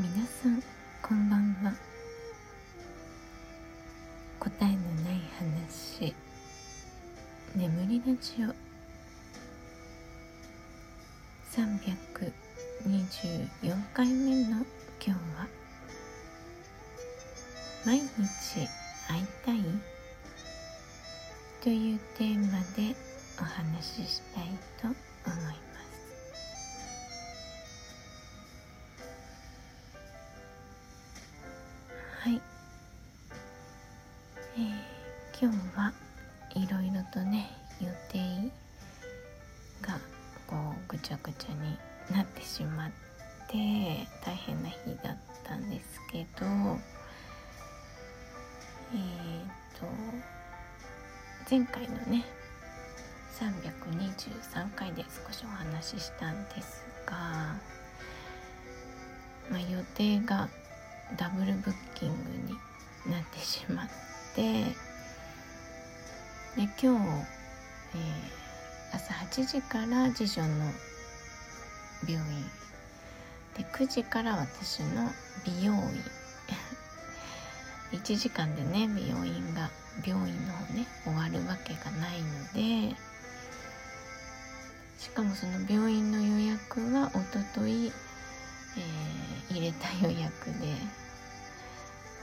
皆さんこんばんは。答えのない話。眠りラジオ。324回目の今日は「毎日会いたい?」というテーマでお話ししたいと思います。はい。えー、今日はいろいろとね予定がこうぐちゃぐちゃになってしまって大変な日だったんですけどえっ、ー、と前回のね323回で少しお話ししたんですが、まあ、予定がダブルブッキングになってしまってで今日、えー、朝8時から次女の病院。で9時から私の美容院。1時間でね美容院が病院の方ね終わるわけがないのでしかもその病院の予約はおとといえー、入れた予約で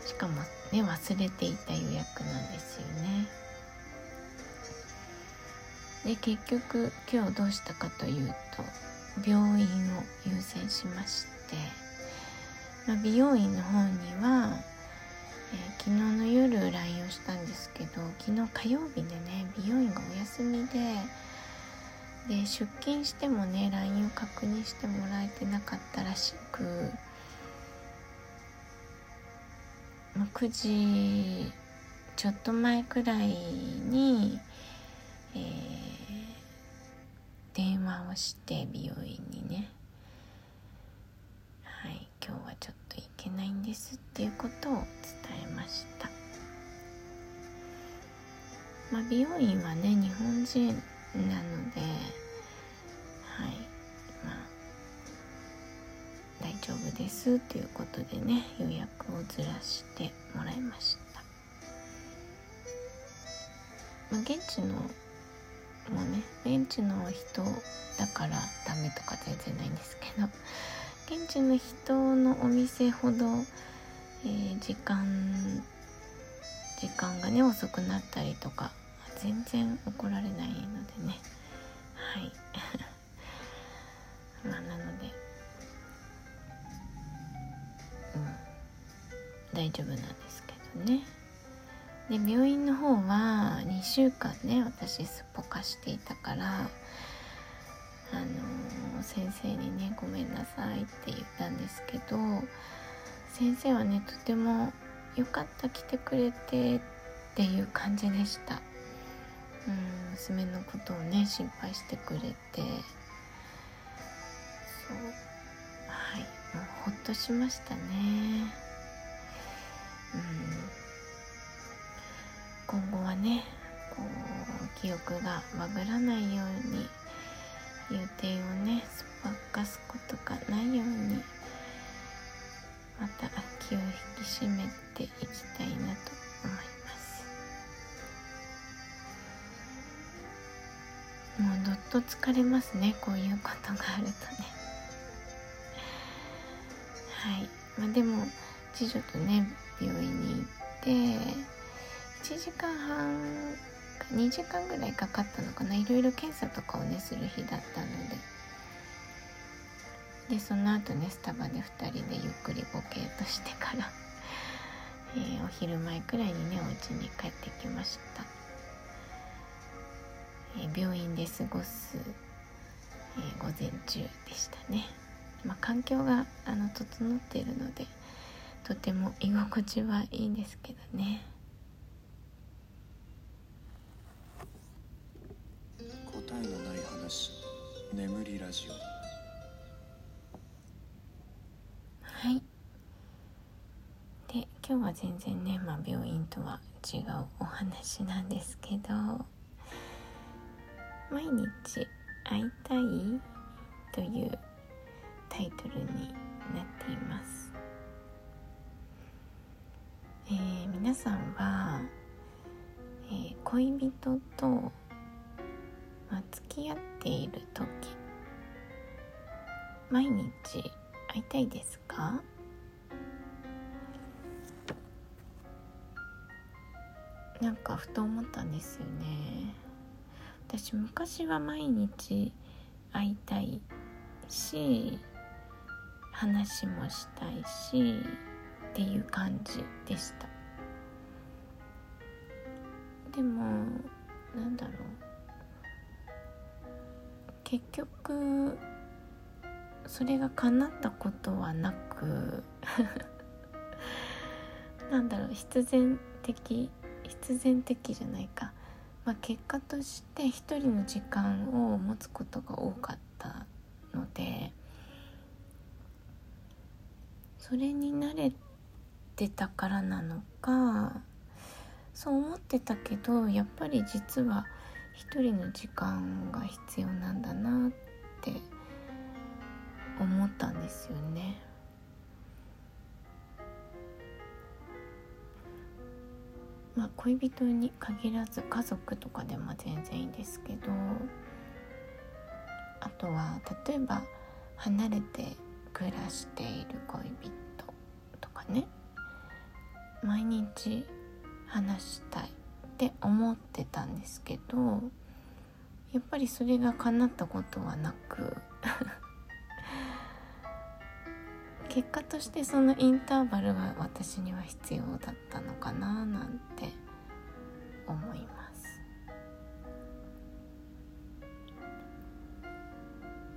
しかもね忘れていた予約なんですよね。で結局今日どうしたかというと病院を優先しまして、まあ、美容院の方には、えー、昨日の夜 LINE をしたんですけど昨日火曜日でね美容院がお休みで。で出勤してもね LINE を確認してもらえてなかったらしく9時ちょっと前くらいに、えー、電話をして美容院にね。はい今日はちょっと行けないんですっていうことを伝えました。まあ美容院はね日本人なのではい。丈夫ですということでね予約をずらしてもらいました、まあ、現地のもうね現地の人だからダメとか全然ないんですけど現地の人のお店ほど、えー、時間時間がね遅くなったりとか全然怒られないのでね。はい。大丈夫なんですけどね。で病院の方は2週間ね私すっぽかしていたからあの、先生にね「ごめんなさい」って言ったんですけど先生はねとても「よかった来てくれて」っていう感じでした。うん娘のことをね心配してくれて。そう。はい。もうほっとしましたね。ねこう記憶がバグらないように予定をねすっぱかすことがないようにまた気を引き締めていきたいなと思います。もうどっと疲れますねこういうことがあるとね。はい。まあでも次女とね病院に行って1時間半か2時間ぐらいかかったのかな。いろいろ検査とかをねする日だったので。でその後ねスタバで2人でゆっくりボケーとしてから えー、お昼前くらいにねお家に帰ってきました。え病院で過ごす、え午前中でしたね、まあ、環境があの整っているのでとても居心地はいいんですけどね。眠りラジオはい。で今日は全然ね、まあ、病院とは違うお話なんですけど毎日会いたいというタイトルになっています。えー、皆さんは、えー、恋人と、まあ、付き合っている時。毎日会いたいですか？なんかふと思ったんですよね。私昔は毎日会いたいし話もしたいしっていう感じでした。でもなんだろう。結局それが叶ったことはなく なんだろう必然的必然的じゃないか、まあ、結果として一人の時間を持つことが多かったのでそれに慣れてたからなのかそう思ってたけどやっぱり実は一人の時間が必要なんだなって思ったんですよね。まあ恋人に限らず家族とかでも全然いいですけどあとは例えば離れて暮らしている恋人とかね毎日話したいって思ってたんですけどやっぱりそれが叶ったことはなく 結果としてそのインターバルが私には必要だったのかななんて思います。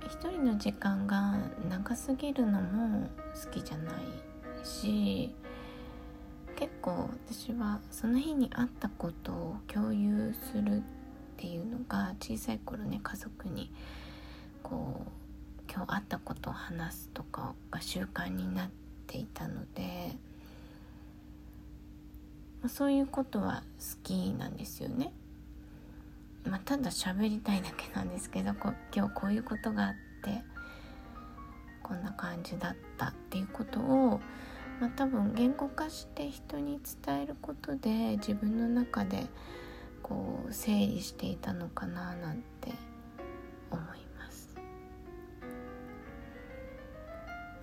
一人の時間が長すぎるのも好きじゃないし構私はその日にあったことを共有するっていうのが小さい頃ね家族にこう今日あったことを話すとかが習慣になっていたので、まあ、そういうことは好きなんですよね。まあ、ただ喋りたいだけなんですけどこ今日こういうことがあってこんな感じだったっていうことを、まあ、多分言語化して人に伝えることで自分の中でこう整理していたのかななんて思います。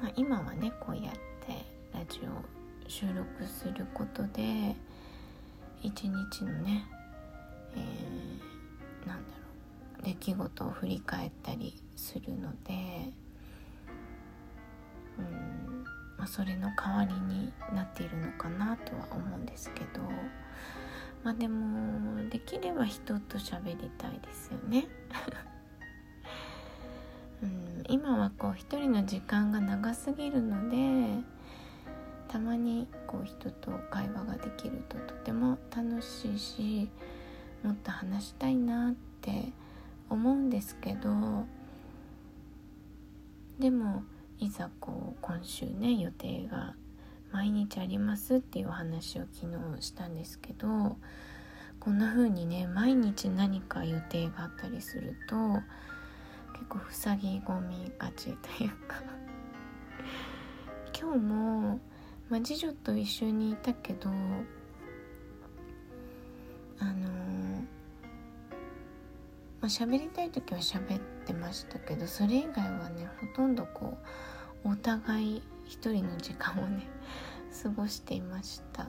まあ、今はねこうやってラジオ収録することで一日のね、えー、なんだろう出来事を振り返ったりするのであ、それの代わりになっているのかなとは思うんですけどまあでもできれば人と喋りたいですよね。うん、今はこう一人の時間が長すぎるのでたまにこう人と会話ができるととても楽しいしもっと話したいなって思うんですけどでもいざこう今週ね予定が毎日ありますっていう話を昨日したんですけどこんな風にね毎日何か予定があったりすると結構塞ぎ込みがちというか。今日も、まあ、次女と一緒にいたけどあのー、まあ、喋りたい時は喋ってましたけどそれ以外はねほとんどこうお互い一人の時間をね 過ごしていました。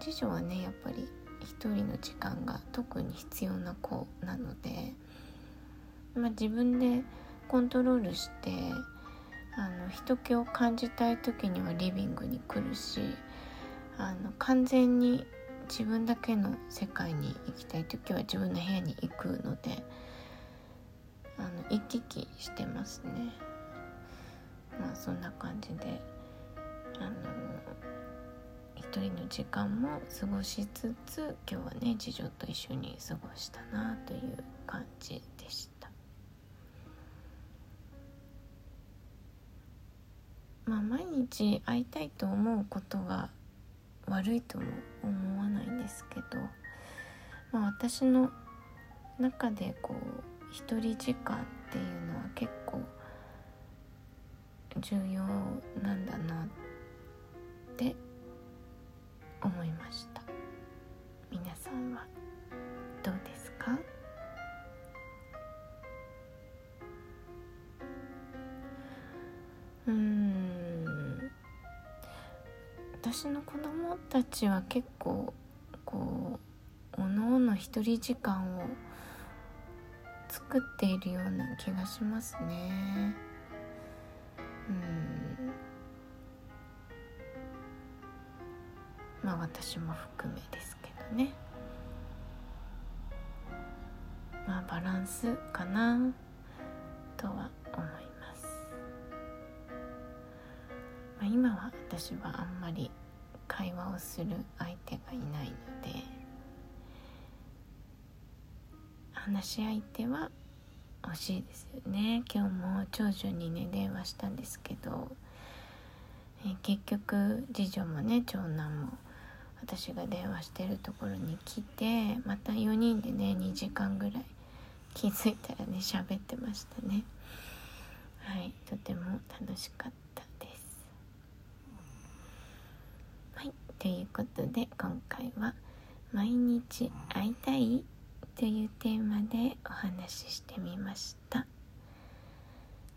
次女はねやっぱり一人の時間が特に必要な子なのでまあ、自分でコントロールしてあの人気を感じたい時にはリビングに来るしあの完全に自分だけの世界に行きたい時は自分の部屋に行くのであの行き来してますねまあそんな感じであの一人の時間も過ごしつつ今日はね次女と一緒に過ごしたなという感じでした。まあ毎日会いたいと思うことが悪いとも思わないんですけど、まあ、私の中でこう一人時間っていうのは結構重要なんだなって思いました。皆さんはどうですか？私の子供たちは結構こうおのおの一人時間を作っているような気がしますね。うん。まあ私も含めですけどね。まあバランスかなとは思います、まあ、今は私はあんまり会話をする相手がいないので話し相手は欲しいですよね。今日も長女にね電話したんですけど、え結局次女もね長男も私が電話してるところに来てまた4人でね2時間ぐらい気づいたらね喋ってましたね。はいとても楽しかったですはいということで今回は「毎日会いたい?」というテーマでお話ししてみました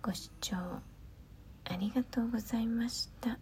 ご視聴ありがとうございました